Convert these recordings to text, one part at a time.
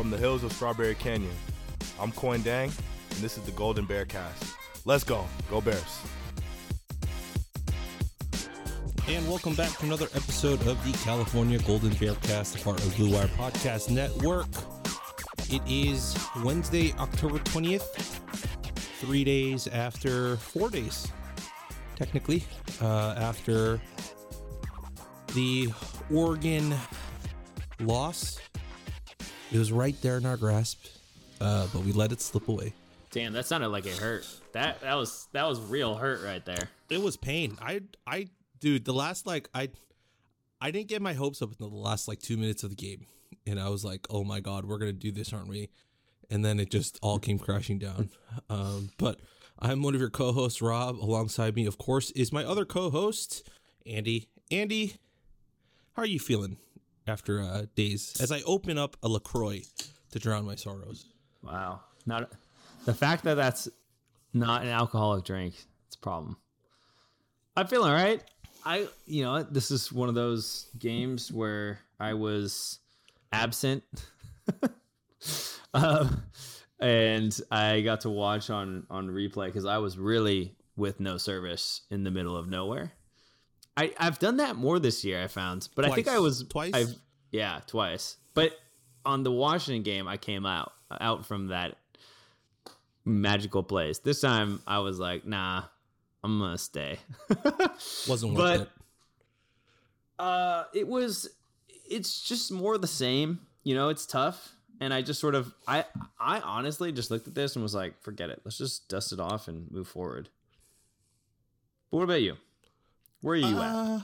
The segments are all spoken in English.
From the hills of Strawberry Canyon, I'm Coin Dang, and this is the Golden Bear Cast. Let's go. Go Bears. And welcome back to another episode of the California Golden Bear Cast, part of Blue Wire Podcast Network. It is Wednesday, October 20th, three days after, four days, technically, uh, after the Oregon loss. It was right there in our grasp, uh, but we let it slip away. Damn, that sounded like it hurt. That that was that was real hurt right there. It was pain. I I dude, the last like I I didn't get my hopes up until the last like two minutes of the game. And I was like, oh my god, we're gonna do this, aren't we? And then it just all came crashing down. Um, but I'm one of your co-hosts, Rob. Alongside me, of course, is my other co-host, Andy. Andy, how are you feeling after uh, days? As I open up a Lacroix to drown my sorrows. Wow. Not the fact that that's not an alcoholic drink. It's a problem. I'm feeling all right. I you know this is one of those games where I was absent, um, and I got to watch on on replay because I was really with no service in the middle of nowhere. I I've done that more this year. I found, but I think I was Twice? I've, yeah, twice. But on the Washington game, I came out out from that magical place. This time, I was like, nah, I'm gonna stay. Wasn't worth But- it. Uh, it was. It's just more the same. You know, it's tough, and I just sort of, I, I honestly just looked at this and was like, forget it. Let's just dust it off and move forward. But what about you? Where are you at? Uh,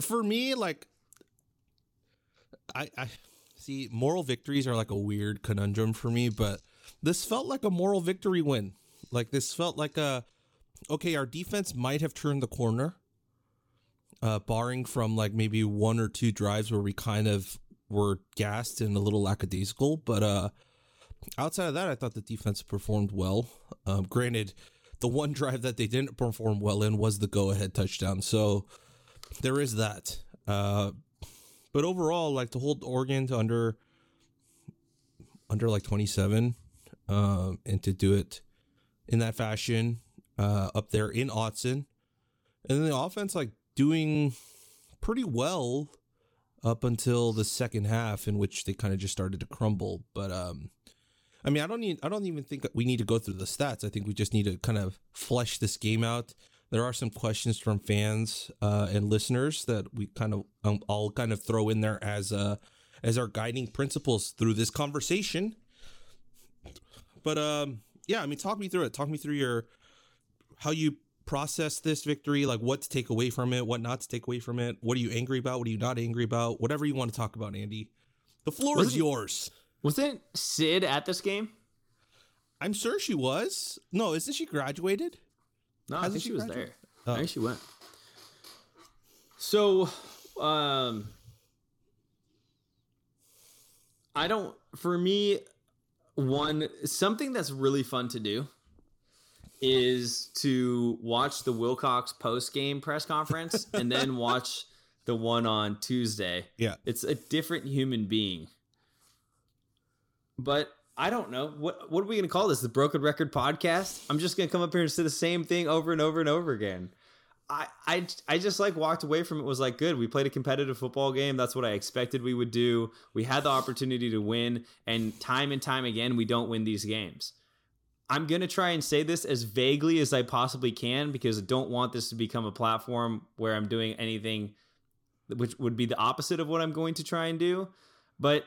for me, like, I, I see moral victories are like a weird conundrum for me, but this felt like a moral victory win. Like, this felt like a okay, our defense might have turned the corner, uh, barring from like maybe one or two drives where we kind of were gassed and a little lackadaisical, but uh, outside of that, I thought the defense performed well. Um, granted, the one drive that they didn't perform well in was the go-ahead touchdown, so there is that. Uh, but overall, like to hold Oregon to under under like 27, um, and to do it in that fashion, uh, up there in Autzen, and then the offense like doing pretty well up until the second half, in which they kind of just started to crumble. But um, I mean, I don't need. I don't even think we need to go through the stats. I think we just need to kind of flesh this game out. There are some questions from fans uh, and listeners that we kind of um, I'll kind of throw in there as uh as our guiding principles through this conversation. But um, yeah, I mean, talk me through it. Talk me through your how you process this victory, like what to take away from it, what not to take away from it. What are you angry about? What are you not angry about? Whatever you want to talk about, Andy. The floor is Wasn't- yours. Wasn't Sid at this game? I'm sure she was. No, isn't she graduated? No, I Hasn't think she she was there. Oh. I think she went. So, um, I don't. For me, one something that's really fun to do is to watch the Wilcox post game press conference and then watch the one on Tuesday. Yeah. It's a different human being. But I don't know. What what are we gonna call this? The Broken Record Podcast? I'm just gonna come up here and say the same thing over and over and over again. I, I I just like walked away from it was like good. We played a competitive football game. That's what I expected we would do. We had the opportunity to win, and time and time again, we don't win these games. I'm gonna try and say this as vaguely as I possibly can because I don't want this to become a platform where I'm doing anything which would be the opposite of what I'm going to try and do. But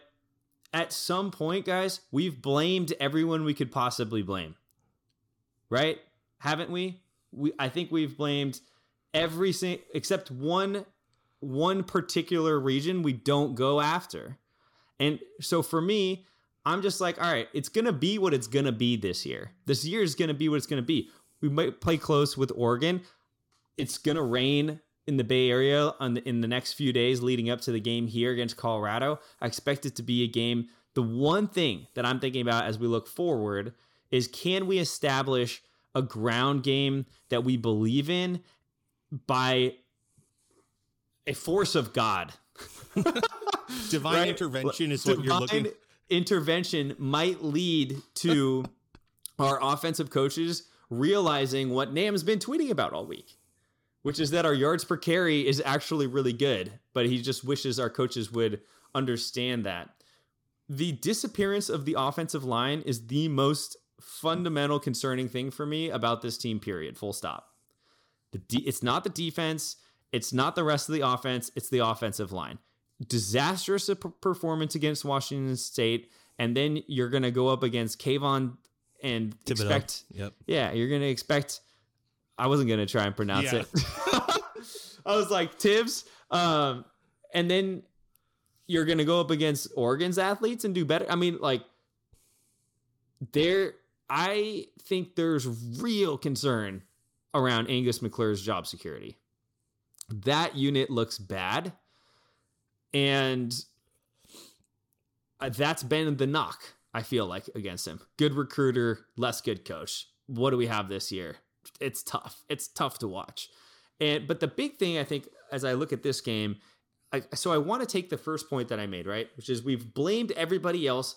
at some point, guys, we've blamed everyone we could possibly blame. Right? Haven't we? We I think we've blamed every single except one one particular region we don't go after. And so for me, I'm just like, all right, it's going to be what it's going to be this year. This year is going to be what it's going to be. We might play close with Oregon. It's going to rain in the Bay Area on the, in the next few days leading up to the game here against Colorado. I expect it to be a game. The one thing that I'm thinking about as we look forward is can we establish a ground game that we believe in by a force of God? Divine Right? intervention is what you're Divine looking. intervention might lead to our offensive coaches realizing what Nam's been tweeting about all week, which is that our yards per carry is actually really good, but he just wishes our coaches would understand that. The disappearance of the offensive line is the most fundamental concerning thing for me about this team period full stop the de- it's not the defense it's not the rest of the offense it's the offensive line disastrous performance against Washington State, and then you're going to go up against Kayvon and Thibodeaux. expect, Yep. yeah, you're going to expect. I wasn't going to try and pronounce Yeah. it. I was like Tibbs, um, and then you're going to go up against Oregon's athletes and do better. I mean, like there, I think there's real concern around Angus McClure's job security. That unit looks bad and uh, that's been the knock i feel like against him good recruiter less good coach what do we have this year it's tough it's tough to watch and but the big thing i think as i look at this game I, so i want to take the first point that i made right which is we've blamed everybody else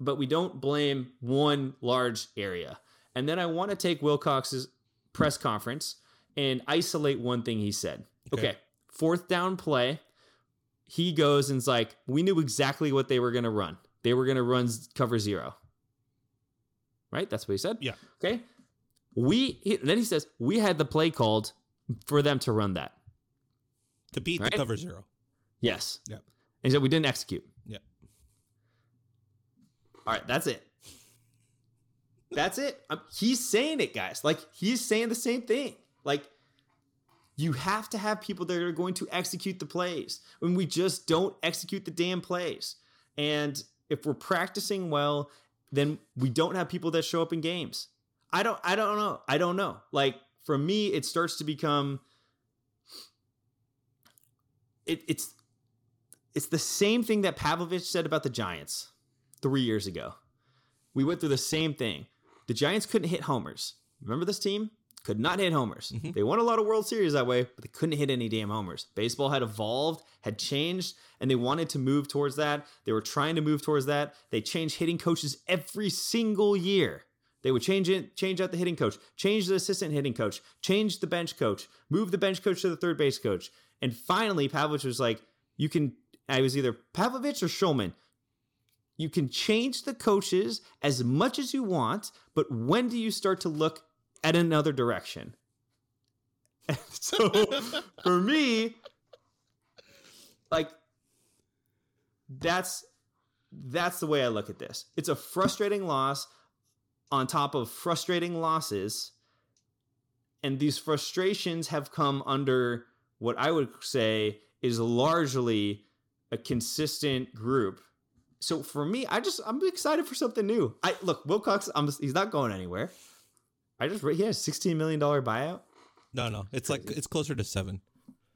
but we don't blame one large area and then i want to take wilcox's press conference and isolate one thing he said Okay. okay fourth down play he goes and's like, we knew exactly what they were going to run. They were going to run cover zero. Right? That's what he said. Yeah. Okay. We he- then he says we had the play called for them to run that. To beat Right? the cover zero. Yes. Yeah. And he said we didn't execute. Yeah. All right, that's it. That's it. Um, he's saying it, guys. Like he's saying the same thing. Like you have to have people that are going to execute the plays. When we just don't execute the damn plays. And if we're practicing well, then we don't have people that show up in games. I don't I don't know. I don't know. Like for me it starts to become it, it's it's the same thing that Pavlovic said about the Giants 3 years ago. We went through the same thing. The Giants couldn't hit homers. Remember this team? Could not hit homers. Mm-hmm. They won a lot of World Series that way, but they couldn't hit any damn homers. Baseball had evolved, had changed, and they wanted to move towards that. They were trying to move towards that. They changed hitting coaches every single year. They would change it, change out the hitting coach, change the assistant hitting coach, change the bench coach, move the bench coach to the third base coach. And finally, Pavlovic was like, you can, I was either Pavlovic or Schulman you can change the coaches as much as you want, but when do you start to look at another direction? And so for me, like that's that's the way I look at this. It's a frustrating loss on top of frustrating losses. And these frustrations have come under what I would say is largely a consistent group so for me, I just I'm excited for something new. I look Wilcox. I'm he's not going anywhere. I just he has 16 million dollar buyout. No, no. It's like it's closer to seven.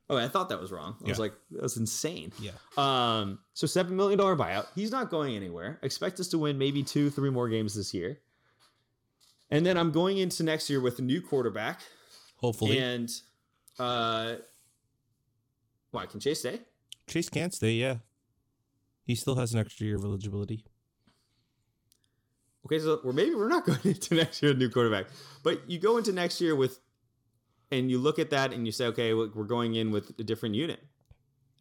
Oh, I thought that was wrong. I was Yeah. like, that's insane. Yeah. Um, so seven million dollar buyout. He's not going anywhere. Expect us to win maybe two, three more games this year. And then I'm going into next year with a new quarterback. Hopefully, And uh why can Chase stay? Chase can't stay. Yeah, he still has an extra year of eligibility. Okay, so we're maybe we're not going into next year with a new quarterback, but you go into next year with, and you look at that and you say, okay, we're going in with a different unit,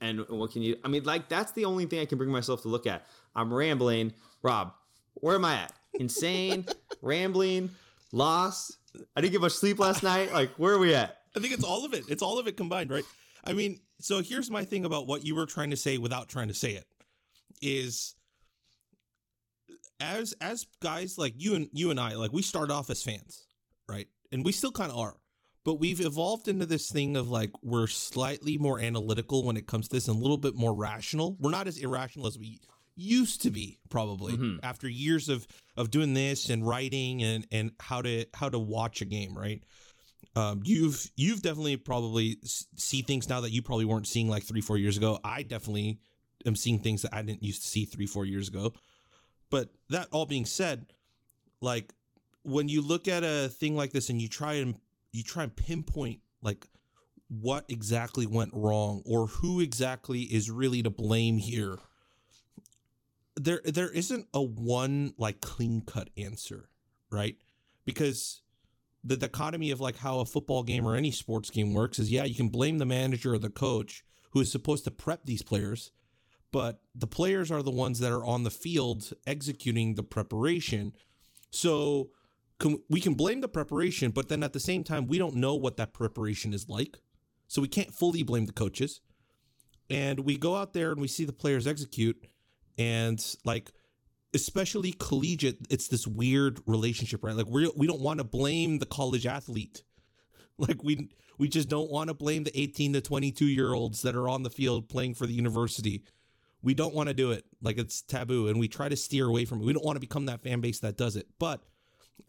and what can you? I mean, like that's the only thing I can bring myself to look at. I'm rambling, Rob. Where am I at? Insane, rambling, lost. I didn't get much sleep last night. Like, where are we at? I think it's all of it. It's all of it combined, right? I mean, so here's my thing about what you were trying to say without trying to say it is as as guys like you and you and I, like we start off as fans, right? And we still kind of are. But we've evolved into this thing of like we're slightly more analytical when it comes to this and a little bit more rational. We're not as irrational as we used to be probably Mhm. after years of of doing this and writing and and how to how to watch a game, right? um, you've you've definitely probably see things now that you probably weren't seeing like three four years ago. I definitely am seeing things that I didn't used to see three four years ago. But that all being said, like when you look at a thing like this and you try and you try and pinpoint like what exactly went wrong or who exactly is really to blame here there there isn't a one like clean cut answer right? Because the dichotomy of like how a football game or any sports game works is yeah you can blame the manager or the coach who is supposed to prep these players but the players are the ones that are on the field executing the preparation. So can, we can blame the preparation but then at the same time we don't know what that preparation is like. So we can't fully blame the coaches. And we go out there and we see the players execute and like especially collegiate it's this weird relationship right? Like we we don't want to blame the college athlete. Like we we just don't want to blame the 18 to 22 year olds that are on the field playing for the university. We don't want to do it. Like it's taboo and we try to steer away from it. We don't want to become that fan base that does it. But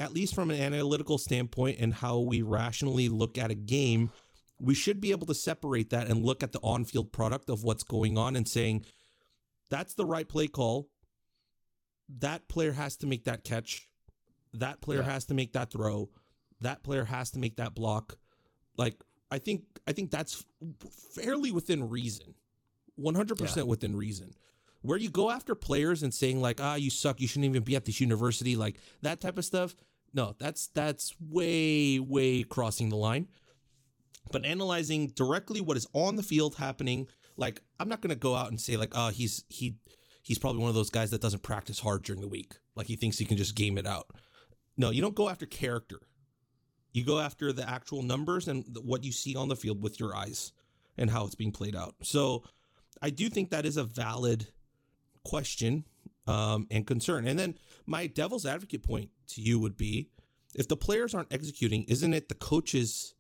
at least from an analytical standpoint and how we rationally look at a game we should be able to separate that and look at the on-field product of what's going on and saying that's the right play call. That player has to make that catch. That player Yeah. has to make that throw. That player has to make that block. Like i think i think that's fairly within reason. 100% within reason. Where you go after players and saying like ah you suck. You shouldn't even be at this university like that type of stuff no that's that's way way crossing the line. But analyzing directly what is on the field happening like i'm not going to go out and say like oh he's he he's probably one of those guys that doesn't practice hard during the week. Like he thinks he can just game it out. No you don't go after character. You go after the actual numbers and what you see on the field with your eyes and how it's being played out. So i do think that is a valid question um, and concern. And then my devil's advocate point to you would be if the players aren't executing isn't it the coaches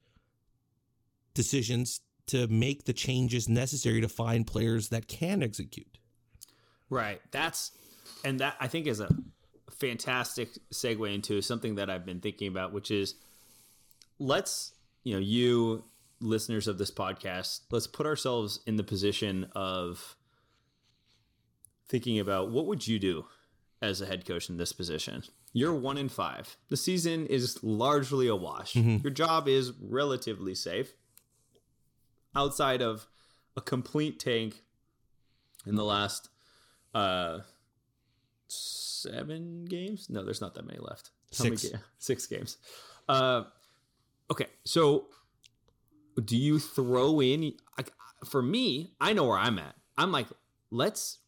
decisions to make the changes necessary to find players that can execute. Right. That's and that I think is a fantastic segue into something that I've been thinking about, which is let's, you know, you listeners of this podcast, let's put ourselves in the position of thinking about what would you do as a head coach in this position? You're one in five. The season is largely a wash. Mm-hmm. Your job is relatively safe. Outside of a complete tank in the last uh seven games? No there's not that many left. How many Six. ga- six games. Uh okay so do you throw in like, for me i know where i'm at. I'm like let's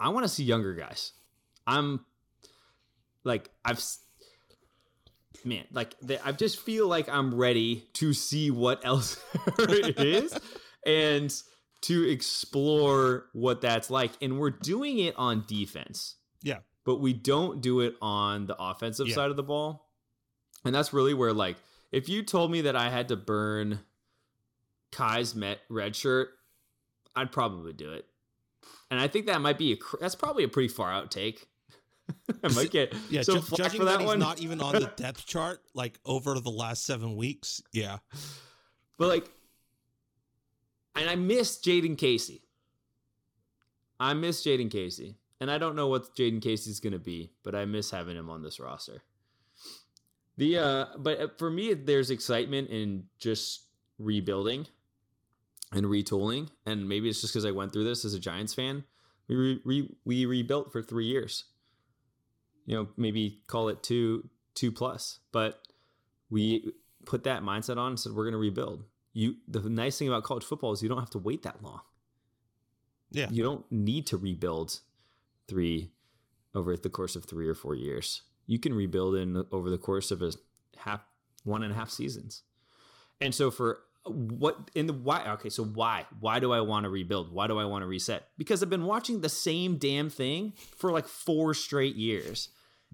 i want to see younger guys. I'm like i've man like the, i just feel like i'm ready to see what else it is and to explore what that's like and we're doing it on defense Yeah. but we don't do it on the offensive Yeah. side of the ball. And that's really where, like, if you told me that I had to burn Kai's Met red shirt, I'd probably do it. And I think that might be a that's probably a pretty far out take. I might get Yeah, some ju- judging for that, that, he's one. not even on the depth chart like over the last seven weeks. Yeah. But like, and I miss Jaden Casey. I miss Jaden Casey. And I don't know what Jaden Casey's going to be, but I miss having him on this roster. The uh but for me there's excitement in just rebuilding and retooling and maybe it's just cuz I went through this as a Giants fan. We re, re, we rebuilt for 3 years. You know, maybe call it 2 2 plus, but we put that mindset on and said we're going to rebuild. You the nice thing about college football is you don't have to wait that long. Yeah. You don't need to rebuild 3 over the course of 3 or 4 years you can rebuild in over the course of a half one and a half seasons. And so for what in the why okay, so why? Why do I want to rebuild? Why do I want to reset? Because I've been watching the same damn thing for like four straight years.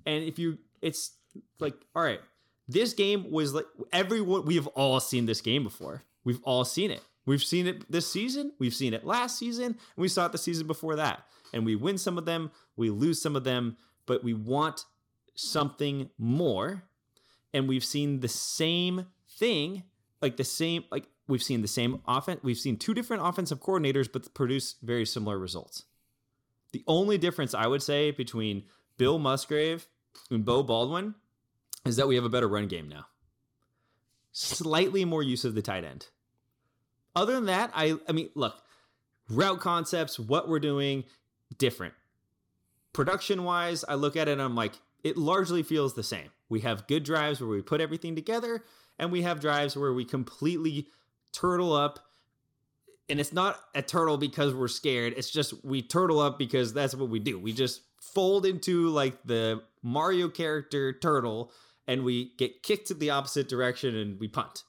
And if you it's like, all right, this game was like everyone we've all seen this game before. We've all seen it. We've seen it this season, we've seen it last season, and we saw it the season before that. And we win some of them, we lose some of them, but we want something more and we've seen the same thing like the same like we've seen the same offense we've seen two different offensive coordinators but produce very similar results. The only difference i would say between bill musgrave and beau baldwin is that we have a better run game now. Slightly more use of the tight end. Other than that i i mean look route concepts what we're doing different. Production wise i look at it and i'm like it largely feels the same. We have good drives where we put everything together, and we have drives where we completely turtle up. And it's not a turtle because we're scared. It's just we turtle up because that's what we do. We just fold into like the Mario character turtle and we get kicked to the opposite direction and we punt.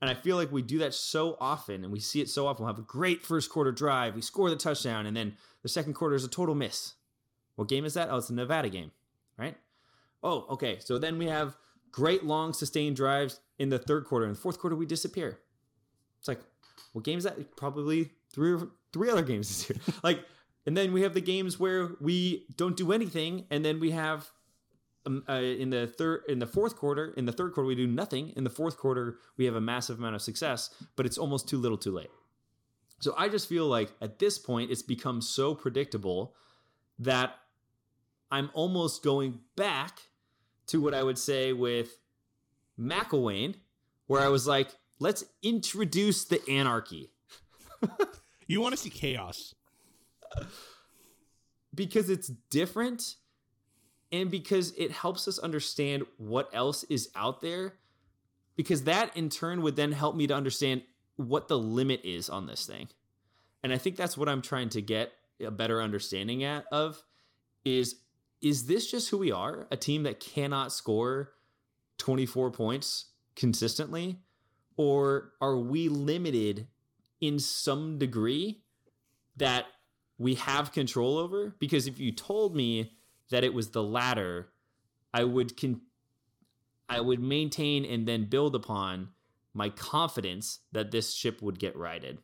And I feel like we do that so often and we see it so often. We'll have a great first quarter drive. We score the touchdown and then the second quarter is a total miss. What game is that? Oh, it's the Nevada game right? Oh, okay. So then we have great long sustained drives in the third quarter. In the fourth quarter, we disappear. It's like, what game is that? Probably three or three other games this year. like, and then we have the games where we don't do anything, and then we have um, uh, in the third, in the fourth quarter, in the third quarter we do nothing. In the fourth quarter, we have a massive amount of success, but it's almost too little, too late. So I just feel like at this point, it's become so predictable that I'm almost going back to what I would say with McIlwain, where I was like, let's introduce the anarchy. you want to see chaos. because it's different and because it helps us understand what else is out there. Because that in turn would then help me to understand what the limit is on this thing. And I think that's what I'm trying to get a better understanding at of is is this just who we are? A team that cannot score 24 points consistently? Or are we limited in some degree that we have control over? Because if you told me that it was the latter, I would con- I would maintain and then build upon my confidence that this ship would get righted.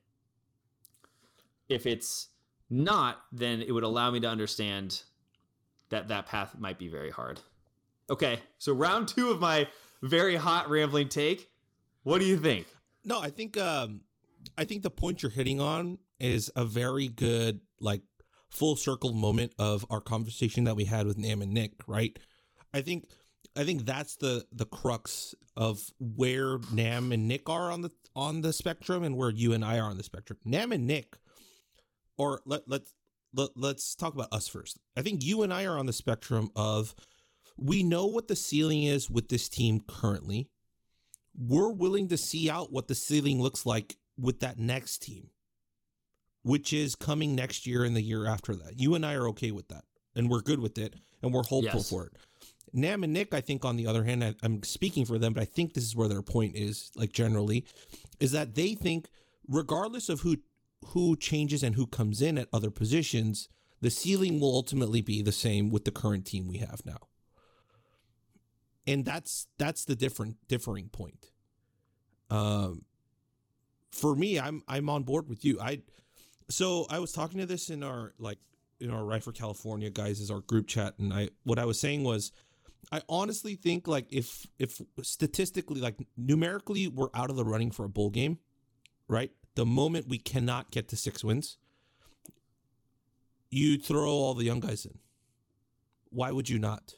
If it's not, then it would allow me to understand that that path might be very hard. Okay, so round two of my very hot rambling take. What do you think? No, I think um I think the point you're hitting on is a very good like full circle moment of our conversation that we had with Nam and Nick, right? I think I think that's the the crux of where Nam and Nick are on the on the spectrum and where you and I are on the spectrum. Nam and Nick or let let's let, let's talk about us first. I think you and I are on the spectrum of we know what the ceiling is with this team currently. We're willing to see out what the ceiling looks like with that next team, which is coming next year and the year after that. You and I are okay with that, and we're good with it, and we're hopeful yes. for it. Nam and Nick, I think, on the other hand, I, I'm speaking for them, but I think this is where their point is, like generally, is that they think, regardless of who who changes and who comes in at other positions, the ceiling will ultimately be the same with the current team we have now. And that's that's the different differing point. Um, for me, I'm I'm on board with you. I so I was talking to this in our like in our for California guys is our group chat, and I what I was saying was I honestly think like if if statistically like numerically we're out of the running for a bowl game, right? the moment we cannot get to six wins, you throw all the young guys in. Why would you not?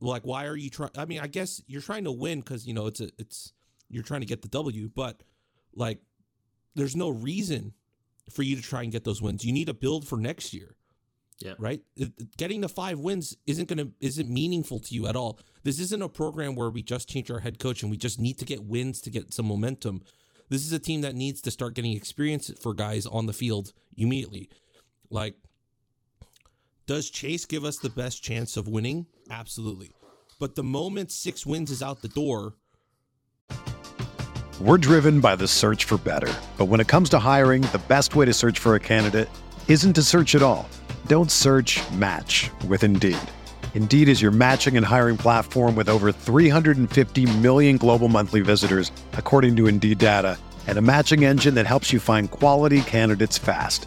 Like, why are you trying? I mean, I guess you're trying to win because you know it's a it's you're trying to get the W, but like, there's no reason for you to try and get those wins. You need to build for next year. Yeah. Right. Getting the five wins isn't gonna isn't meaningful to you at all. This isn't a program where we just change our head coach and we just need to get wins to get some momentum. This is a team that needs to start getting experience for guys on the field immediately. Like, does Chase give us the best chance of winning? Absolutely. But the moment six wins is out the door, We're driven by the search for better. But when it comes to hiring, the best way to search for a candidate isn't to search at all. Don't search match with Indeed. Indeed is your matching and hiring platform with over 350 million global monthly visitors, according to Indeed data, and a matching engine that helps you find quality candidates fast.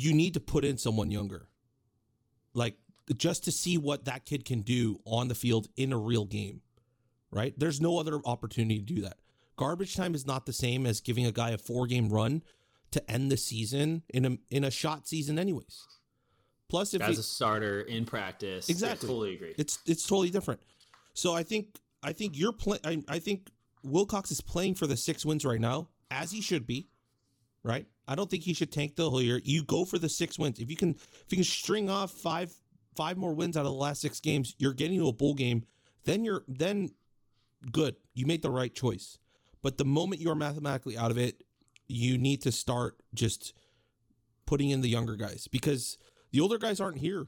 You need to put in someone younger. Like just to see what that kid can do on the field in a real game. Right? There's no other opportunity to do that. Garbage time is not the same as giving a guy a four game run to end the season in a in a shot season anyways. Plus if as a starter in practice. Yeah, Exactly. totally agree. It's it's totally different. So I think I think you're play. I, I think Wilcox is playing for the six wins right now, as he should be. Right. I don't think he should tank the whole year. You go for the six wins. If you can, if you can string off five five more wins out of the last six games, you're getting to a bowl game. Then you're then good. You made the right choice. But the moment you are mathematically out of it, you need to start just putting in the younger guys because the older guys aren't here.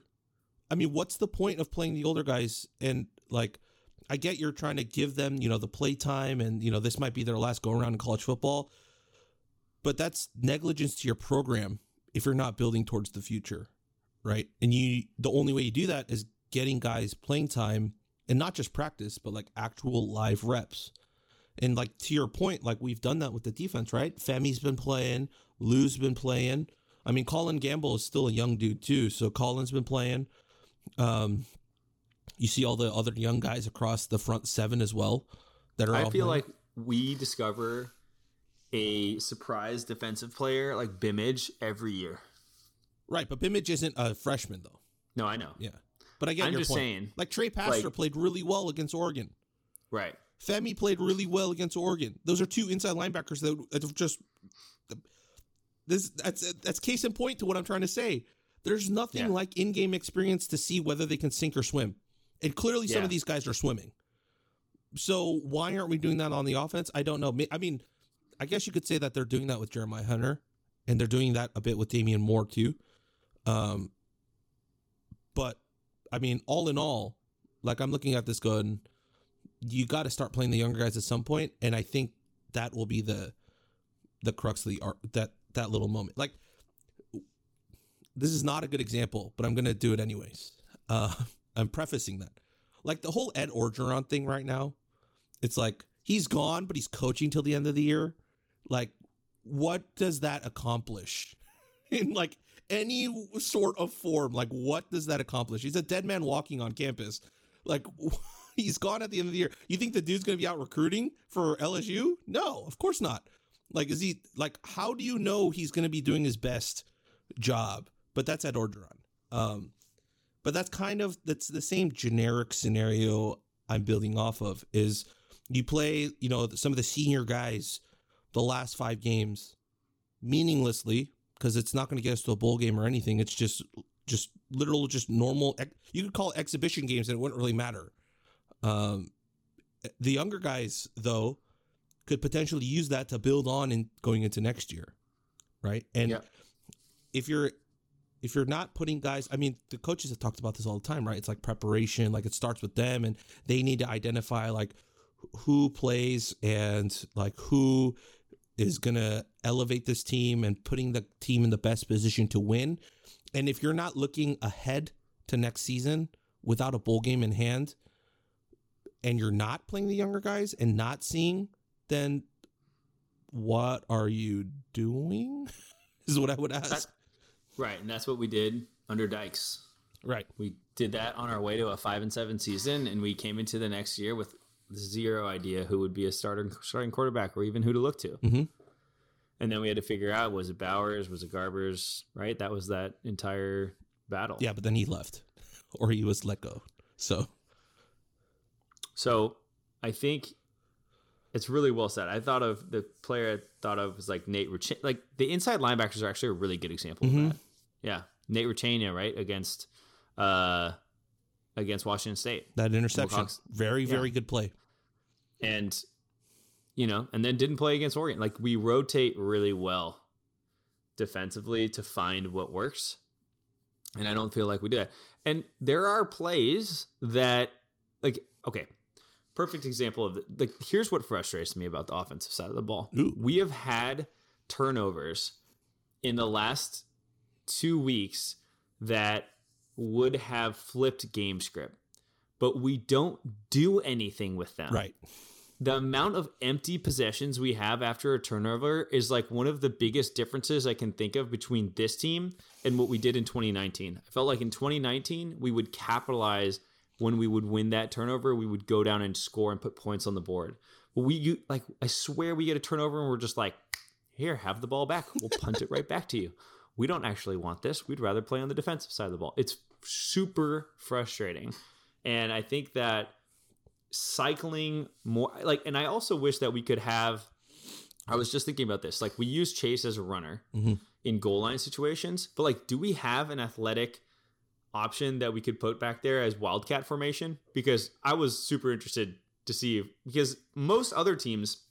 I mean, what's the point of playing the older guys? And like, I get you're trying to give them, you know, the play time, and you know, this might be their last go around in college football, but that's negligence to your program if you're not building towards the future, right? And you, the only way you do that is getting guys playing time and not just practice, but like actual live reps. And like to your point, like we've done that with the defense, right? Femi's been playing, Lou's been playing. I mean, Colin Gamble is still a young dude too, so Colin's been playing. Um, you see all the other young guys across the front seven as well that are. I feel playing. like we discover a surprise defensive player like Bimage every year. right, but Bimage isn't a freshman though. No, I know. Yeah, but I get I'm your just point. saying, like Trey Paster like- played really well against Oregon. Right. Femi played really well against Oregon. Those are two inside linebackers that just this that's that's case in point to what I'm trying to say. There's nothing Yeah. like in-game experience to see whether they can sink or swim. And clearly some of these guys are swimming. So why aren't we doing that on the offense? I don't know. I mean, I guess you could say that they're doing that with Jeremiah Hunter and they're doing that a bit with Damien Moore too. Um but I mean, all in all, like I'm looking at this going, you got to start playing the younger guys at some point, and I think that will be the the crux of the art that that little moment. Like this is not a good example, but I'm gonna do it anyways. Uh, I'm prefacing that. Like the whole Ed Orgeron thing right now, it's like he's gone, but he's coaching till the end of the year. Like, what does that accomplish? In like any sort of form, like what does that accomplish? He's a dead man walking on campus. Like he's gone at the end of the year. You think the dude's gonna be out recruiting for LSU? No, of course not. Like, is he like? How do you know he's gonna be doing his best job? But that's Ed Orgeron. Um, but that's kind of that's the same generic scenario I'm building off of. Is you play, you know, some of the senior guys the last five games meaninglessly because it's not going to get us to a bowl game or anything. It's just just literal, just normal. You could call it exhibition games, and it wouldn't really matter. Um, the younger guys though could potentially use that to build on and going into next year, right? And Yeah. if you're if you're not putting guys, I mean, the coaches have talked about this all the time, right? It's like preparation, like it starts with them, and they need to identify like who plays and like who is gonna elevate this team and putting the team in the best position to win. And if you're not looking ahead to next season without a bowl game in hand, and you're not playing the younger guys and not seeing, then what are you doing? is what I would ask. Right, and that's what we did under Dykes. right. We did that on our way to a five and seven season, and we came into the next year with zero idea who would be a starting starting quarterback or even who to look to. Mhm. And then we had to figure out was it Bowers, was it Garbers, right? That was that entire battle. Yeah, but then he left, or he was let go. So So I think it's really well said. I thought of the player I thought of was like Nate Rich. Like the inside linebackers are actually a really good example Mhm. of that. Yeah, Nate Rutchena, right against uh against Washington State, that interception, Wilcox- very Yeah. very good play. And you know, and then didn't play against Oregon. Like we rotate really well defensively to find what works. And I don't feel like we do that. And there are plays that like okay, perfect example of the, like here's what frustrates me about the offensive side of the ball. Ooh. We have had turnovers in the last 2 weeks that would have flipped game script. But we don't do anything with them Right. the amount of empty possessions we have after a turnover is like one of the biggest differences I can think of between this team and what we did in 2019. I felt like in 2019 we would capitalize when we would win that turnover, we would go down and score and put points on the board. But we you, like I swear we get a turnover and we're just like, here, have the ball back. We'll punt it right back to you. We don't actually want this. We'd rather play on the defensive side of the ball. It's super frustrating. And I think that cycling more like and I also wish that we could have I was just thinking about this. Like we use Chase as a runner Mhm. in goal line situations, but like do we have an athletic option that we could put back there as wildcat formation? Because I was super interested to see if, because most other teams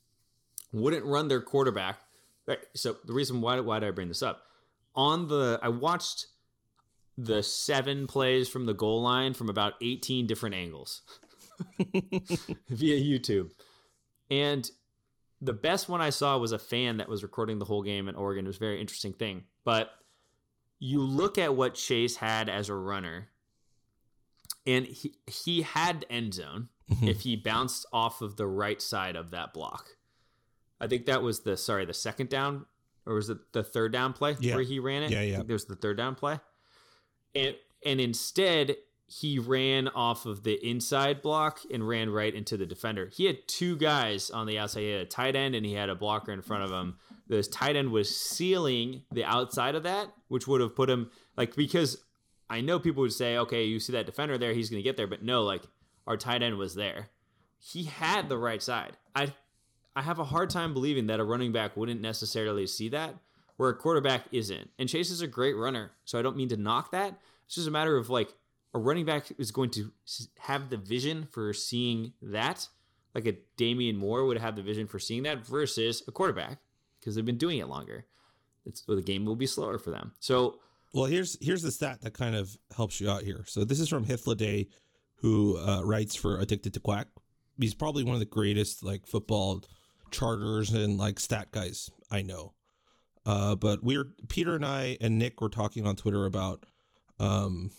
wouldn't run their quarterback. Right, So the reason why why did I bring this up? On the I watched the seven plays from the goal line from about 18 different angles via YouTube. And the best one I saw was a fan that was recording the whole game in Oregon. It was a very interesting thing. But you look at what Chase had as a runner, and he, he had end zone mm-hmm. if he bounced off of the right side of that block. I think that was the sorry, the second down, or was it the third down play Yeah. where he ran it? Yeah, I yeah. think There's the third down play. And and instead he ran off of the inside block and ran right into the defender. He had two guys on the outside. He had a tight end and he had a blocker in front of him. This tight end was sealing the outside of that, which would have put him like because I know people would say, okay, you see that defender there, he's going to get there, but no, like our tight end was there. He had the right side. I I have a hard time believing that a running back wouldn't necessarily see that, where a quarterback isn't. And Chase is a great runner, so I don't mean to knock that. It's just a matter of like a running back is going to have the vision for seeing that, like a Damien Moore would have the vision for seeing that versus a quarterback because they've been doing it longer. It's well, the game will be slower for them. So Well, here's here's the stat that kind of helps you out here. So this is from Hythloday, who uh, writes for Addicted to Quack. He's probably one of the greatest like football charters and like stat guys I know. Uh, but we're Peter and I and Nick were talking on Twitter about um,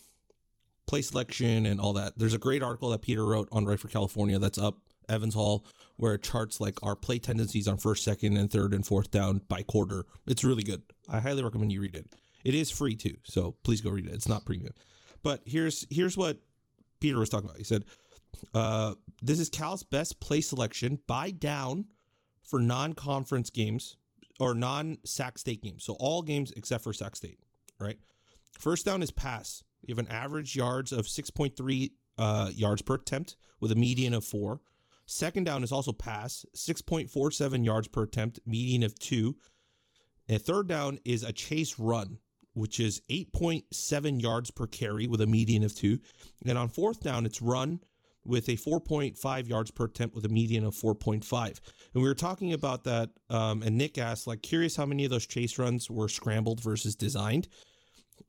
play selection and all that. There's a great article that Peter wrote on Write for California that's up Evans Hall where it charts like our play tendencies on first, second, and third and fourth down by quarter. It's really good. I highly recommend you read it. It is free too, so please go read it. It's not premium. But here's here's what Peter was talking about. He said, uh, "This is Cal's best play selection by down for non-conference games or non-Sac State games. So all games except for Sac State, right? First down is pass. You have an average yards of 6.3 uh, yards per attempt with a median of four. Second down is also pass, 6.47 yards per attempt, median of two. And third down is a chase run, which is 8.7 yards per carry with a median of two. And on fourth down, it's run with a 4.5 yards per attempt with a median of 4.5. And we were talking about that, um, and Nick asked, like, curious how many of those chase runs were scrambled versus designed.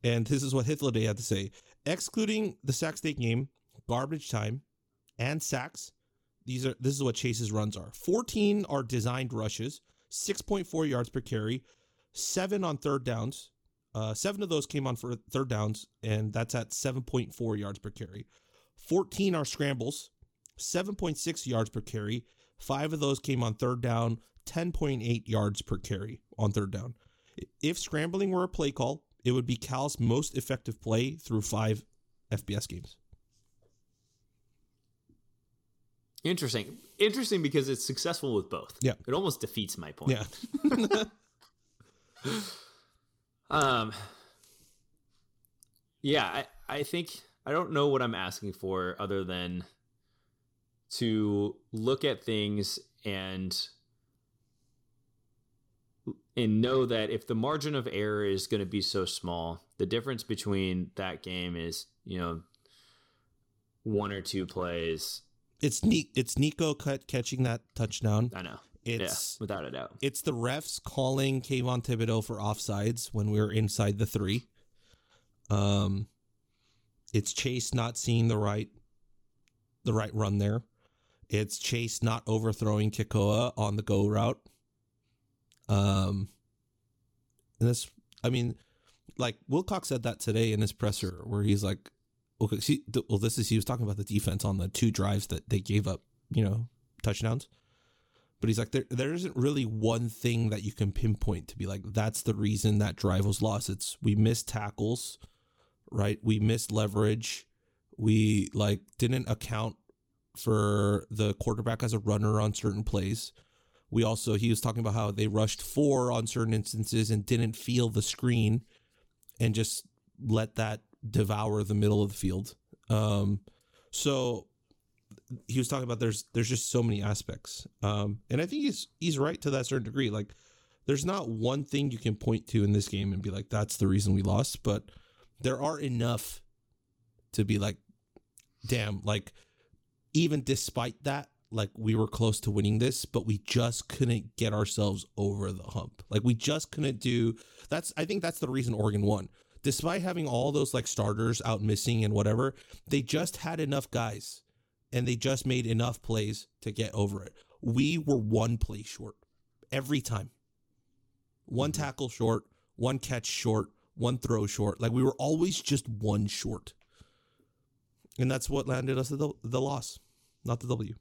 And this is what Hythloday had to say. Excluding the Sac State game, garbage time, and sacks, these are this is what Chase's runs are. 14 are designed rushes, 6.4 yards per carry, seven on third downs. Uh, seven of those came on for third downs, and that's at 7.4 yards per carry. 14 are scrambles, 7.6 yards per carry. Five of those came on third down, 10.8 yards per carry on third down. If scrambling were a play call, it would be Cal's most effective play through five FBS games. Interesting. Interesting because it's successful with both. Yeah. It almost defeats my point. Yeah. Um Yeah, I, I think I don't know what I'm asking for other than to look at things and and know that if the margin of error is going to be so small, the difference between that game is, you know, one or two plays. It's neat. It's Nico cut catching that touchdown. I know. It's yeah, without a doubt. it's the refs calling Kayvon Thibodeaux for offsides when we were inside the three. Um, it's Chase not seeing the right, the right run there. It's Chase not overthrowing Kekoa on the go route. Um, and this, I mean, like Wilcox said that today in his presser, where he's like, okay, see, well, this is he was talking about the defense on the two drives that they gave up, you know, touchdowns. But he's like, there, there isn't really one thing that you can pinpoint to be like, that's the reason that drive was lost. It's we missed tackles, right? We missed leverage. We like didn't account for the quarterback as a runner on certain plays. We also, he was talking about how they rushed four on certain instances and didn't feel the screen and just let that devour the middle of the field. Um, so he was talking about there's there's just so many aspects, um, and I think he's he's right to that certain degree. Like, there's not one thing you can point to in this game and be like that's the reason we lost, but there are enough to be like, damn, like even despite that, like we were close to winning this, but we just couldn't get ourselves over the hump. Like we just couldn't do. That's I think that's the reason Oregon won. Despite having all those like starters out missing and whatever, they just had enough guys and they just made enough plays to get over it. We were one play short every time. One mm-hmm. tackle short, one catch short, one throw short. Like we were always just one short. And that's what landed us the, the loss, not the W.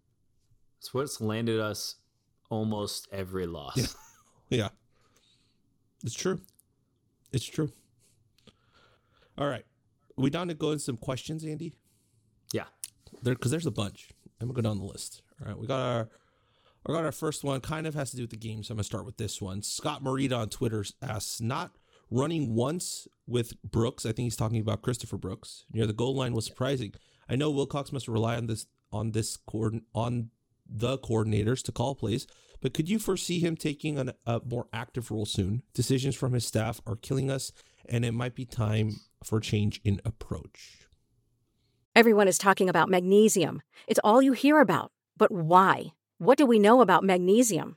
It's what's landed us almost every loss. Yeah. Yeah. It's true. It's true. All right. Are we down to go in some questions, Andy? Yeah. There because there's a bunch. I'm gonna go down the list. All right. We got our we got our first one, kind of has to do with the game, so I'm gonna start with this one. Scott Marita on Twitter asks, not running once with Brooks. I think he's talking about Christopher Brooks near the goal line was surprising. I know Wilcox must rely on this on this coordin- on the coordinators to call plays, but could you foresee him taking an, a more active role soon? Decisions from his staff are killing us, and it might be time for change in approach. Everyone is talking about magnesium. It's all you hear about. But why? What do we know about magnesium?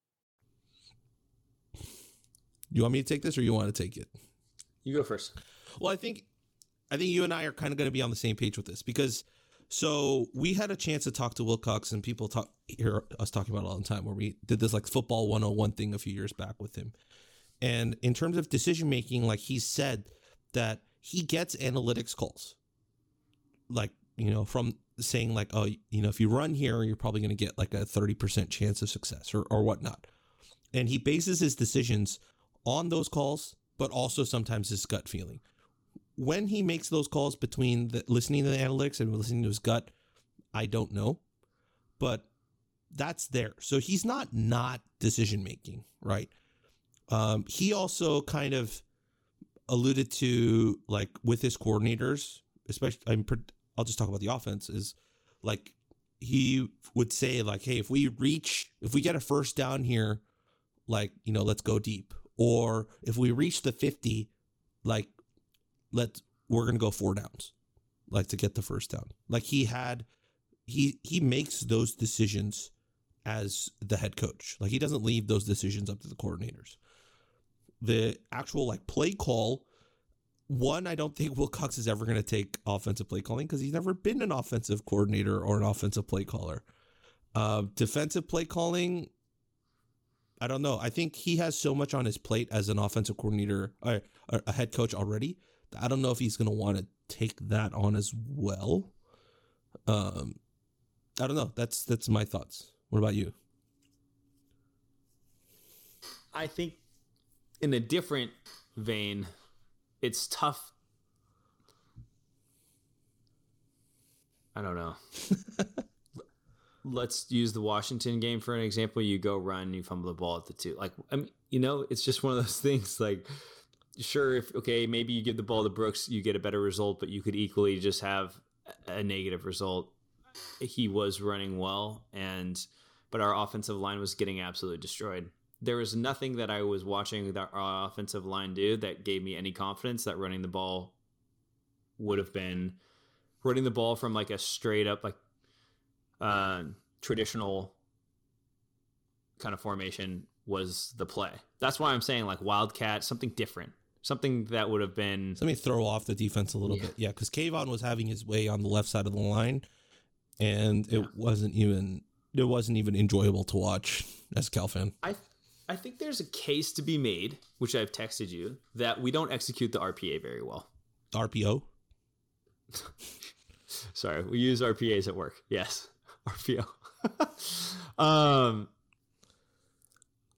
You want me to take this, or you want to take it? You go first. Well, I think I think you and I are kind of going to be on the same page with this because So we had a chance to talk to Wilcox, and people talk hear us talking about it all the time. Where we did this like football 101 thing a few years back with him, and in terms of decision making, like he said that he gets analytics calls, like you know from saying like oh you know if you run here you're probably going to get like a 30% chance of success or or whatnot, and he bases his decisions on those calls, but also sometimes his gut feeling when he makes those calls between the, listening to the analytics and listening to his gut, I don't know, but that's there. So he's not not decision making, right? Um, he also kind of alluded to like with his coordinators, especially. I'm, I'll just talk about the offense. Is like he would say like, hey, if we reach, if we get a first down here, like you know, let's go deep. Or if we reach the fifty, like let's we're gonna go four downs, like to get the first down. Like he had, he he makes those decisions as the head coach. Like he doesn't leave those decisions up to the coordinators. The actual like play call, one I don't think Wilcox is ever gonna take offensive play calling because he's never been an offensive coordinator or an offensive play caller. Uh, defensive play calling, I don't know. I think he has so much on his plate as an offensive coordinator, uh, a head coach already I don't know if he's going to want to take that on as well. Um, I don't know. That's that's my thoughts. What about you? I think in a different vein, it's tough. I don't know. Let's use the Washington game for an example. You go run, you fumble the ball at the two. Like, I mean, you know, it's just one of those things. Like, sure if okay maybe you give the ball to Brooks you get a better result but you could equally just have a negative result he was running well and but our offensive line was getting absolutely destroyed there was nothing that I was watching that our offensive line do that gave me any confidence that running the ball would have been running the ball from like a straight up like uh, traditional kind of formation was the play. That's why I'm saying like wildcat, something different something that would have been. Let me throw off the defense a little yeah. bit. Yeah, because Kayvon was having his way on the left side of the line, and it yeah. wasn't even it wasn't even enjoyable to watch as Cal fan. I I think there's a case to be made, which I've texted you, that we don't execute the RPA very well. RPO. Sorry, we use RPAs at work. Yes, RPO. um,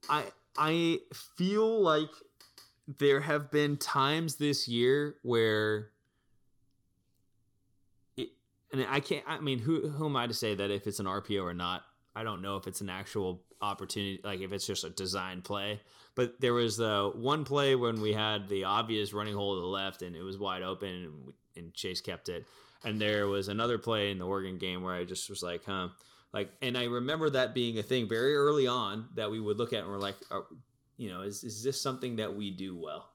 I I feel like there have been times this year where it, and I can't I mean who who am I to say that if it's an RPO or not? I don't know if it's an actual opportunity like if it's just a design play. But there was the one play when we had the obvious running hole to the left and it was wide open and, and Chase kept it and there was another play in the Oregon game where I just was like huh like and I remember that being a thing very early on that we would look at and we're like you know, is is this something that we do well?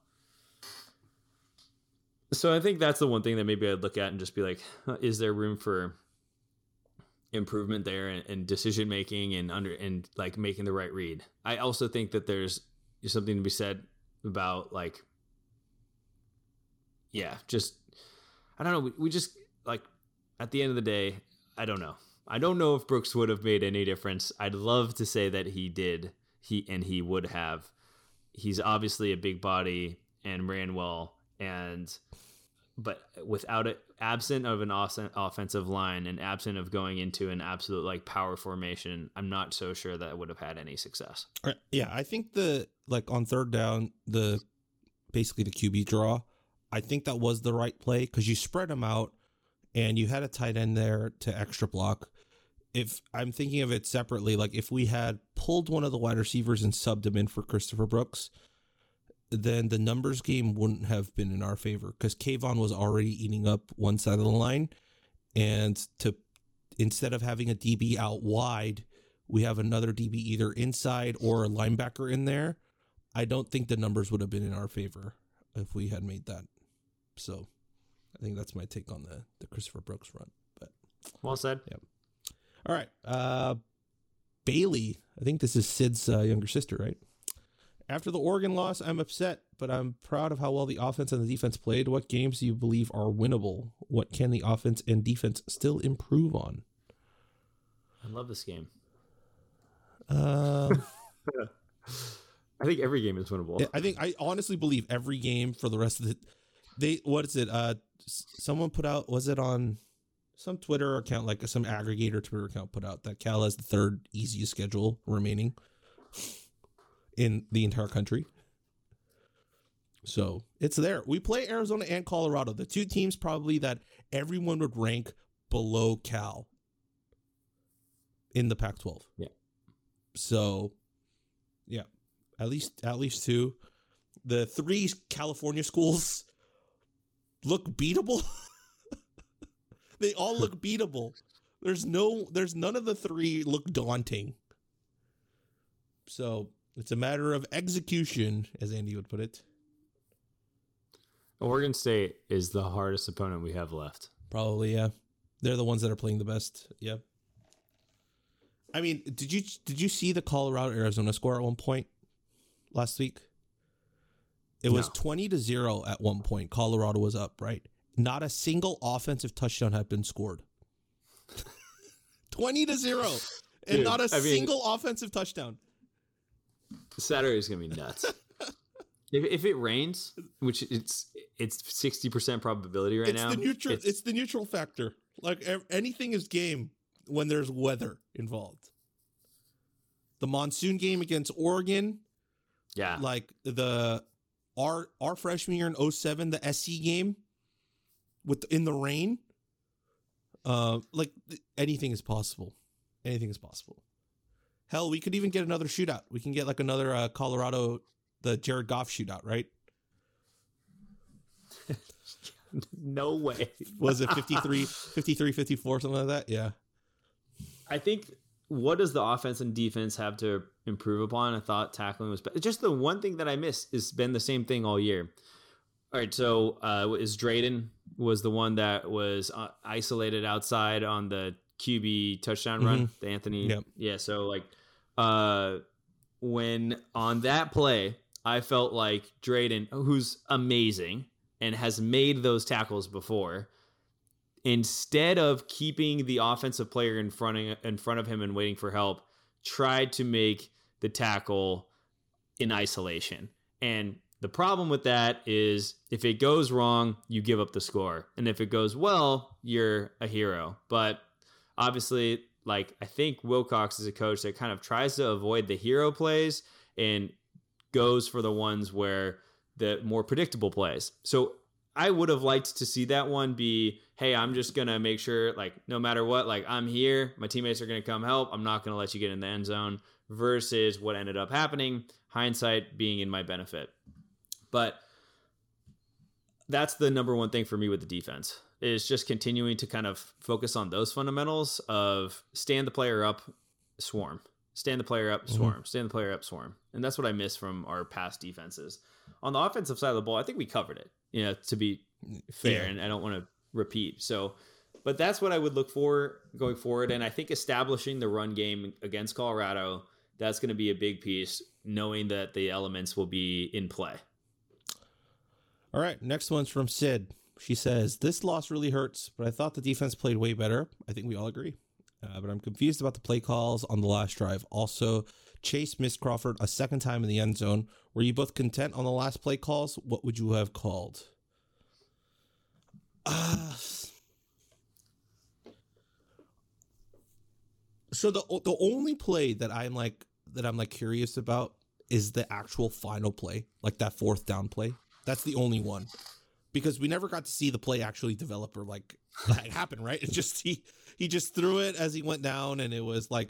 So I think that's the one thing that maybe I'd look at and just be like, is there room for improvement there and, and decision making and under and like making the right read? I also think that there's something to be said about like, yeah, just I don't know. We, we just like at the end of the day, I don't know. I don't know if Brooks would have made any difference. I'd love to say that he did, he and he would have. He's obviously a big body and ran well, and but without it, absent of an awesome offensive line and absent of going into an absolute like power formation, I'm not so sure that would have had any success. Uh, yeah, I think the like on third down, the basically the QB draw, I think that was the right play because you spread them out and you had a tight end there to extra block if I'm thinking of it separately, like if we had pulled one of the wide receivers and subbed him in for Christopher Brooks, then the numbers game wouldn't have been in our favor because Kayvon was already eating up one side of the line. And to instead of having a DB out wide, we have another DB either inside or a linebacker in there. I don't think the numbers would have been in our favor if we had made that. So I think that's my take on the, the Christopher Brooks run. But well said. Yeah. All right. Uh, Bailey, I think this is Sid's uh, younger sister, right? After the Oregon loss, I'm upset, but I'm proud of how well the offense and the defense played. What games do you believe are winnable? What can the offense and defense still improve on? I love this game. Um, I think every game is winnable. I think I honestly believe every game for the rest of the they what is it? Uh, s- someone put out was it on some Twitter account like some aggregator Twitter account put out that Cal has the third easiest schedule remaining in the entire country. So it's there. We play Arizona and Colorado, the two teams probably that everyone would rank below Cal in the Pac-12. Yeah. So, yeah, at least at least two. The three California schools look beatable. they all look beatable. There's no there's none of the three look daunting. So, it's a matter of execution as Andy would put it. Oregon State is the hardest opponent we have left. Probably, yeah. They're the ones that are playing the best. Yep. I mean, did you did you see the Colorado Arizona score at one point last week? It was 20 to 0 at one point. Colorado was up, right? Not a single offensive touchdown had been scored. 20 to 0 and Dude, not a I mean- single offensive touchdown. Saturday is gonna be nuts. if, if it rains, which it's it's sixty percent probability right it's now. the neutral it's, the neutral factor. Like anything is game when there's weather involved. The monsoon game against Oregon, yeah. like the our our freshman year in 07 the SC game with in the rain uh like th- anything is possible. Anything is possible. Hell we could even get another shootout. We can get like another uh, Colorado the Jared Goff shootout right? No way. was it 53 53 54 something like that? Yeah. I think what does the offense and defense have to improve upon? I thought tackling was. Just the one thing that I missed has been the same thing all year. All right, so uh, is Drayden was the one that was uh, isolated outside on the QB touchdown run, the Anthony. Yep. Yeah, so like uh, when on that play, I felt like Drayden, who's amazing and has made those tackles before, instead of keeping the offensive player in front of, in front of him and waiting for help, tried to make the tackle in isolation. And the problem with that is if it goes wrong, you give up the score. And if it goes well, you're a hero. But obviously, like I think Wilcox is a coach that kind of tries to avoid the hero plays and goes for the ones where the more predictable plays. So I would have liked to see that one be, hey, I'm just gonna make sure, like, no matter what, like I'm here, my teammates are gonna come help. I'm not gonna let you get in the end zone. Versus what ended up happening, hindsight being in my benefit. But that's the number one thing for me with the defense is just continuing to kind of focus on those fundamentals of stand the player up, swarm, stand the player up, mm-hmm. swarm, stand the player up, swarm, and that's what I miss from our past defenses. On the offensive side of the ball, I think we covered it. You know, to be fair, Yeah. and I don't want to repeat. So, but that's what I would look for going forward, and I think establishing the run game against Colorado that's going to be a big piece, knowing that the elements will be in play. All right, next one's from Sid. She says, This loss really hurts, but I thought the defense played way better. I think we all agree. Uh, but I'm confused about the play calls on the last drive. Also, Chase missed Crawford a second time in the end zone. Were you both content on the last play calls? What would you have called? So the the only play that I'm like that I'm like curious about is the actual final play, like that fourth down play. That's the only one because we never got to see the play actually develop or like, like happen. Right? It just he he just threw it as he went down, and it was like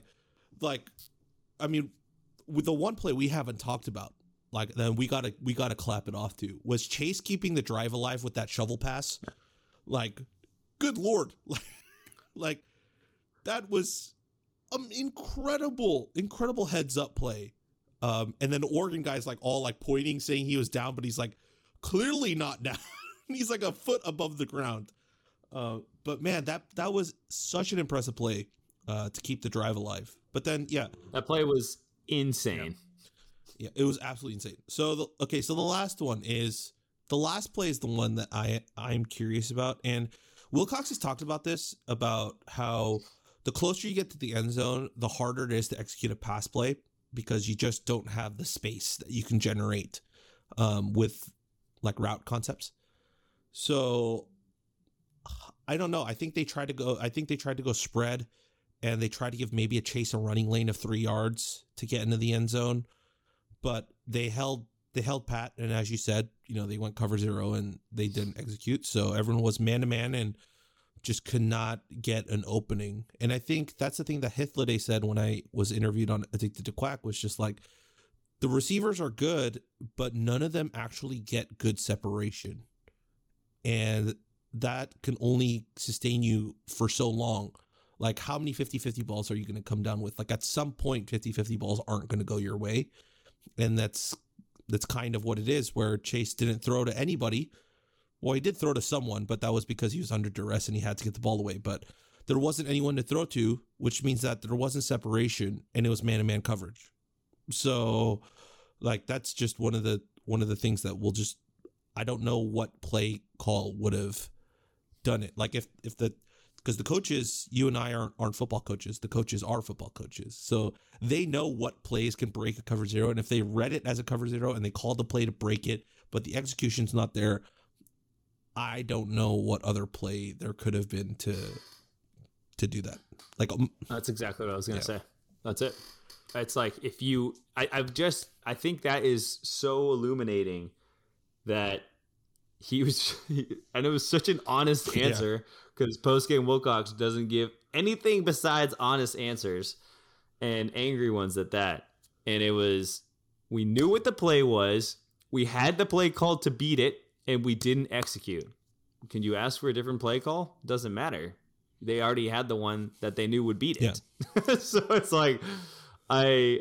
like I mean, with the one play we haven't talked about, like then we gotta we gotta clap it off to was Chase keeping the drive alive with that shovel pass. Like, good lord, like like that was um incredible incredible heads up play. Um, and then the Oregon guy's like all like pointing, saying he was down, but he's like clearly not down. he's like a foot above the ground. Uh, but man, that that was such an impressive play uh, to keep the drive alive. But then, yeah, That play was insane. Yeah, it was absolutely insane. So the okay, so the last one is the last play is the one that I I'm curious about, and Wilcox has talked about this about how the closer you get to the end zone, the harder it is to execute a pass play because you just don't have the space that you can generate um, with like route concepts. So I don't know. I think they tried to go. I think they tried to go spread, and they tried to give maybe a chase a running lane of three yards to get into the end zone, but they held they held pat. And as you said, you know they went cover zero and they didn't execute. So everyone was man to man and just could not get an opening. And I think that's the thing that Hythloday said when I was interviewed on Addicted to Quack was just like the receivers are good, but none of them actually get good separation. And that can only sustain you for so long. Like, how many 50 50 balls are you going to come down with? Like, at some point, 50 50 balls aren't going to go your way. And that's that's kind of what it is, where Chase didn't throw to anybody. Well, he did throw to someone, but that was because he was under duress and he had to get the ball away. But there wasn't anyone to throw to, which means that there wasn't separation and it was man to man coverage. So, like, that's just one of the one of the things that will just I don't know what play call would have done it. Like if if the because the coaches, you and I aren't aren't football coaches. The coaches are football coaches, so they know what plays can break a cover zero. And if they read it as a cover zero and they called the play to break it, but the execution's not there, I don't know what other play there could have been to to do that. Like um, That's exactly what I was gonna Yeah. say. That's it. It's like if you, I, I've just, I think that is so illuminating that he was, and it was such an honest Yeah. Because post game Wilcox doesn't give anything besides honest answers and angry ones at that. And it was, we knew what the play was, we had the play called to beat it, and we didn't execute. Can you ask for a different play call? Doesn't matter. They already had the one that they knew would beat it. so it's like I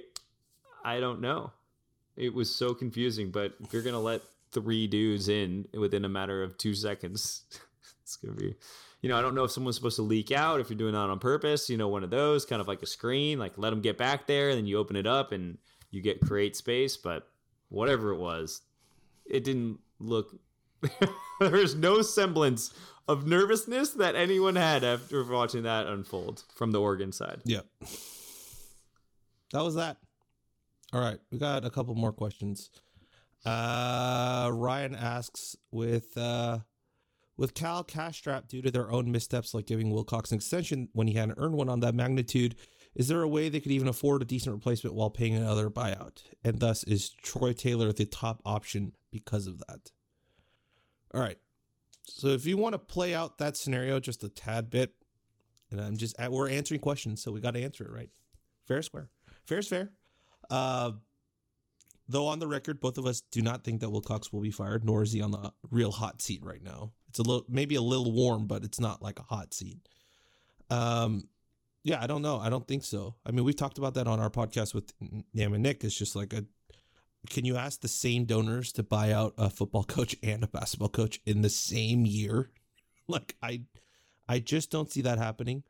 I don't know. It was so confusing, but if you're gonna let three dudes in within a matter of two seconds, it's gonna be you know, I don't know if someone's supposed to leak out, if you're doing that on purpose, you know, one of those, kind of like a screen, like let them get back there, and then you open it up and you get create space, but whatever it was, it didn't look there's no semblance of nervousness that anyone had after watching that unfold from the Oregon side. Yeah. That was that. All right, we got a couple more questions. Uh Ryan asks with uh with Cal cash strapped due to their own missteps like giving Wilcox an extension when he hadn't earned one on that magnitude, is there a way they could even afford a decent replacement while paying another buyout? And thus is Troy Taylor the top option because of that? All right. So if you want to play out that scenario just a tad bit, and I'm just we're answering questions, so we got to answer it right. Fair, square. Fair is fair. Uh, though on the record, both of us do not think that Wilcox will be fired, nor is he on the real hot seat right now. It's a little, maybe a little warm, but it's not like a hot seat. Um, yeah, I don't know. I don't think so. I mean, we've talked about that on our podcast with Nam and Nick. It's just like a, can you ask the same donors to buy out a football coach and a basketball coach in the same year? Like, I, I just don't see that happening.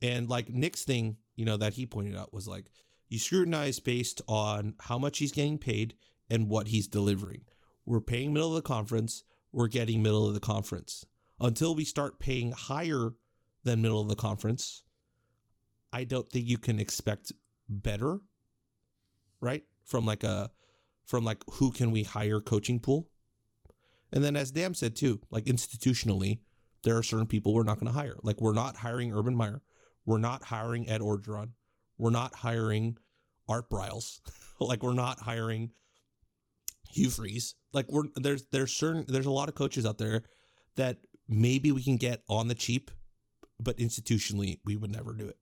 And like Nick's thing, you know, that he pointed out was like you scrutinize based on how much he's getting paid and what he's delivering. We're paying middle of the conference, we're getting middle of the conference. Until we start paying higher than middle of the conference, I don't think you can expect better, right? From like a from like who can we hire coaching pool? And then as Nam said too, like institutionally, there are certain people we're not going to hire. Like we're not hiring Urban Meyer. We're not hiring Ed Orgeron. We're not hiring Art Briles. like we're not hiring Hugh Freeze. Like we're there's there's certain there's a lot of coaches out there that maybe we can get on the cheap, but institutionally we would never do it.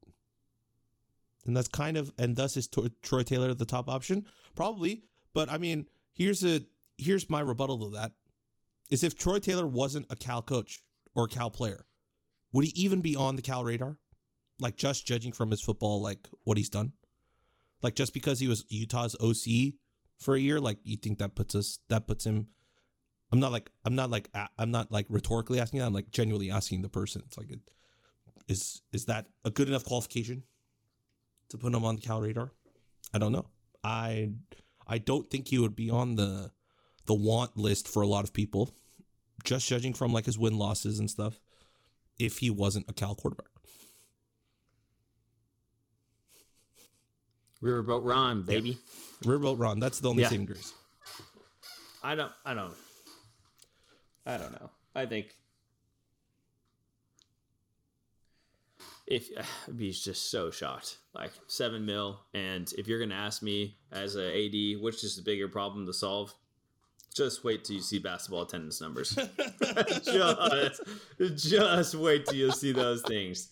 And that's kind of and thus is Troy Taylor the top option? Probably, but I mean, here's a here's my rebuttal to that. Is if Troy Taylor wasn't a Cal coach or a Cal player, would he even be on the Cal radar? Like just judging from his football, like what he's done? Like just because he was Utah's OC for a year, like you think that puts us that puts him I'm not like I'm not like I'm not like rhetorically asking that. I'm like genuinely asking the person. It's like, is is that a good enough qualification to put him on the Cal radar? I don't know. I I don't think he would be on the the want list for a lot of people, just judging from like his win losses and stuff. If he wasn't a Cal quarterback, Riverboat Ron, baby. Riverboat Ron, that's the only Yeah. saving grace. I don't. I don't. I don't know. I think if I'd be just so shocked, like seven mil, and if you're gonna ask me as a AD, which is the bigger problem to solve, just wait till you see basketball attendance numbers. just, just wait till you see those things.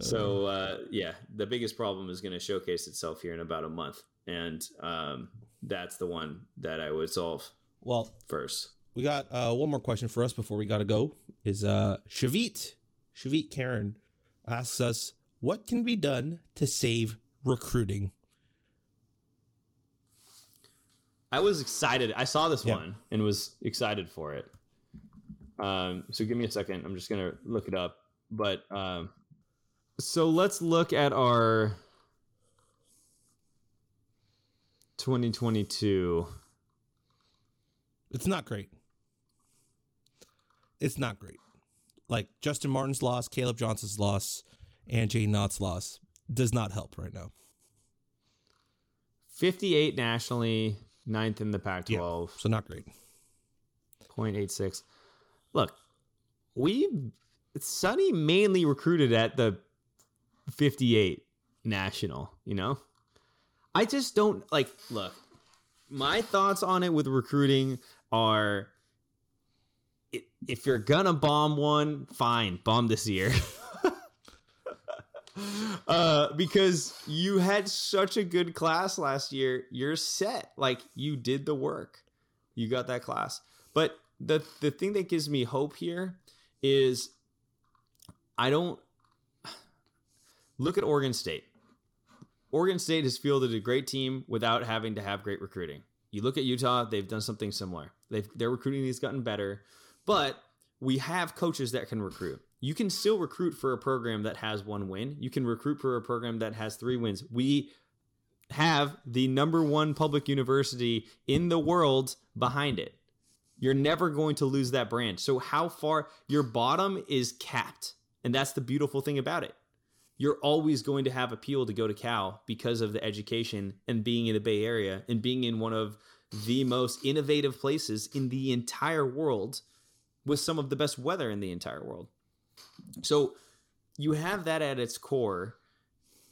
So uh, yeah, the biggest problem is going to showcase itself here in about a month, and um, that's the one that I would solve Well, first. we got uh, one more question for us before we gotta go. Is uh Shavit Shavit Karen asks us what can be done to save recruiting. I was excited. I saw this Yeah. one and was excited for it. Um, so give me a second. I'm just gonna look it up. But um, so let's look at our 2022. It's not great. It's not great. Like Justin Martin's loss, Caleb Johnson's loss, and Jay Knott's loss does not help right now. 58 nationally, ninth in the Pac-12. So not great. 0.86. Look, we Sonny mainly recruited at the 58 national, you know? I just don't like look. My thoughts on it with recruiting are if you're gonna bomb one, fine, bomb this year. uh because you had such a good class last year, you're set. Like you did the work. You got that class. But the the thing that gives me hope here is I don't look at Oregon State. Oregon State has fielded a great team without having to have great recruiting. You look at Utah; they've done something similar. They've their recruiting has gotten better, but we have coaches that can recruit. You can still recruit for a program that has one win. You can recruit for a program that has three wins. We have the number one public university in the world behind it. You're never going to lose that brand. So, how far your bottom is capped. And that's the beautiful thing about it. You're always going to have appeal to go to Cal because of the education and being in the Bay Area and being in one of the most innovative places in the entire world with some of the best weather in the entire world. So, you have that at its core.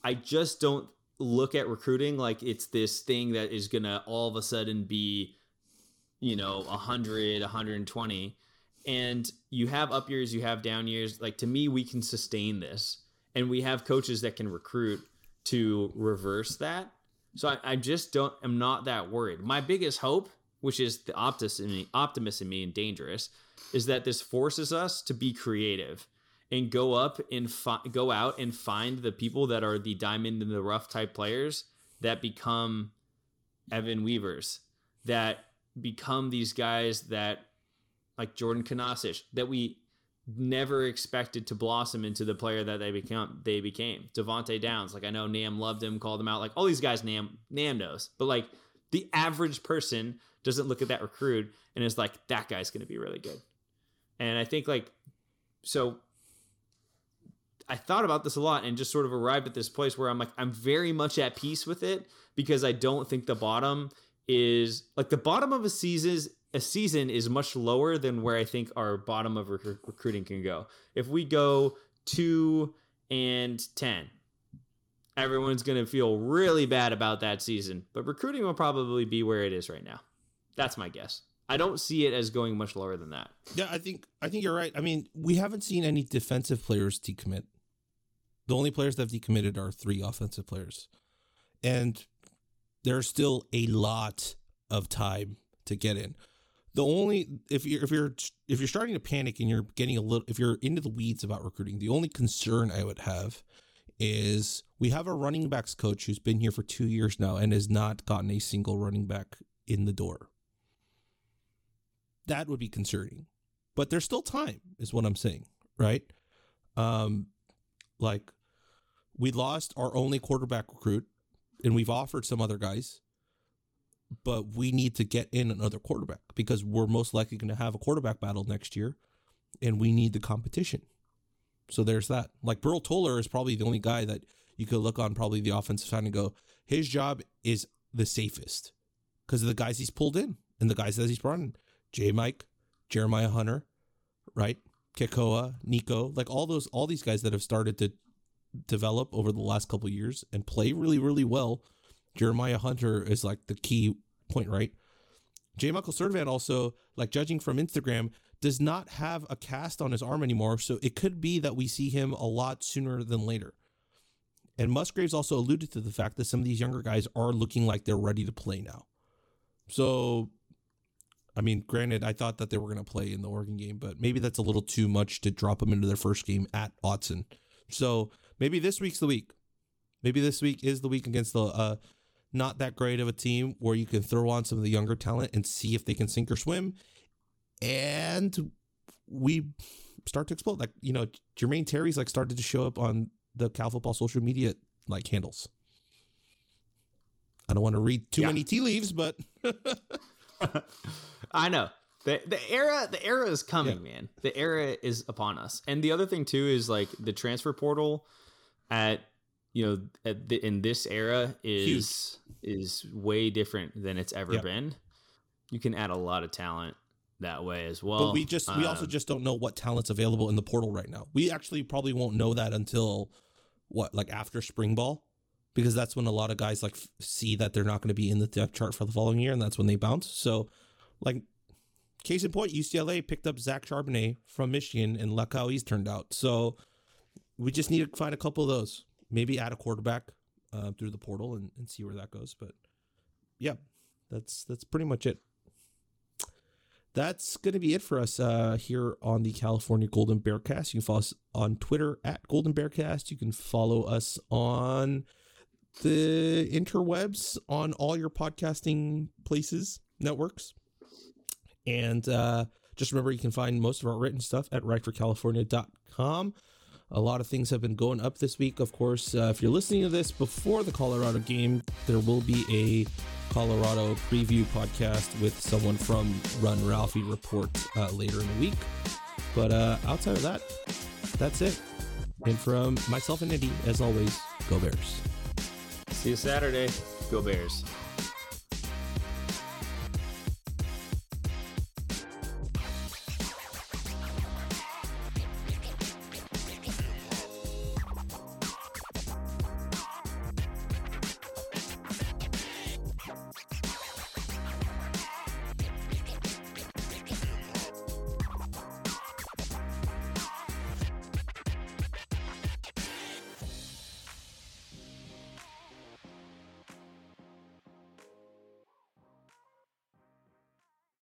I just don't look at recruiting like it's this thing that is going to all of a sudden be you know 100 120 and you have up years you have down years like to me we can sustain this and we have coaches that can recruit to reverse that. So i, I just don't i'm not that worried. My biggest hope which is the optimist in me, optimist in me and dangerous is that this forces us to be creative and go up and fi- go out and find the people that are the diamond in the rough type players that become Evan Weavers, that become these guys that like Jordan Kunaszyk that we never expected to blossom into the player that they become they became. Devante Downs, like I know Nam loved him, called him out. Like all these guys Nam Nam knows. But like the average person doesn't look at that recruit and is like, that guy's gonna be really good. And I think like so I thought about this a lot and just sort of arrived at this place where I'm like, I'm very much at peace with it because I don't think the bottom is like the bottom of a season. A season is much lower than where I think our bottom of rec- recruiting can go. If we go two and ten, everyone's going to feel really bad about that season. But recruiting will probably be where it is right now. That's my guess. I don't see it as going much lower than that. Yeah, I think I think you're right. I mean, we haven't seen any defensive players decommit. The only players that have decommitted are three offensive players. And there's still a lot of time to get in. The only if you're if you're if you're starting to panic and you're getting a little if you're into the weeds about recruiting, the only concern I would have is we have a running backs coach who's been here for two years now and has not gotten a single running back in the door. That would be concerning. But there's still time, is what I'm saying, right? Um, like we lost our only quarterback recruit, and we've offered some other guys. But we need to get in another quarterback because we're most likely going to have a quarterback battle next year, and we need the competition. So there's that. Like Burl Toler is probably the only guy that you could look on probably the offensive side and go, his job is the safest because of the guys he's pulled in and the guys that he's brought in. J. Mike, Jeremiah Hunter, right? Kekoa, Nico, like all those, all these guys that have started to develop over the last couple years and play really, really well. Jeremiah Hunter is like the key point, right? J. Michael Sturdivant also, like judging from Instagram, does not have a cast on his arm anymore. So it could be that we see him a lot sooner than later. And Musgraves also alluded to the fact that some of these younger guys are looking like they're ready to play now. So, I mean, granted, I thought that they were going to play in the Oregon game, but maybe that's a little too much to drop them into their first game at Autzen. So maybe this week's the week. Maybe this week is the week against the uh, not that great of a team where you can throw on some of the younger talent and see if they can sink or swim. And we start to explode. Like, you know, Jermaine Terry's like started to show up on the Cal football social media like handles. I don't want to read too Yeah. many tea leaves, but I know. The the era the era is coming, man. The era is upon us. And the other thing too is like the transfer portal at you know at the, in this era is is way different than it's ever Yeah. been. You can add a lot of talent that way as well. but we just we also Um, just don't know what talent's available in the portal right now. We actually probably won't know that until what like after spring ball because that's when a lot of guys like see that they're not going to be in the depth chart for the following year and that's when they bounce. So like case in point UCLA picked up Zach Charbonnet from Michigan and look how he's turned out. So we just need to find a couple of those. Maybe add a quarterback uh, through the portal and, and see where that goes. But yeah, that's that's pretty much it that's going to be it for us uh, here on the California Golden Bearcast. You can follow us on Twitter at Golden Bearcast. You can follow us on the interwebs on all your podcasting places, networks. And uh, just remember, you can find most of our written stuff at writeforcalifornia.com. A lot of things have been going up this week. Of course, uh, if you're listening to this before the Colorado game, there will be a Colorado preview podcast with someone from Run Ralphie Report uh, later in the week. But uh, outside of that, that's it. And from myself and Andy, as always, go Bears. see you Saturday. Go Bears.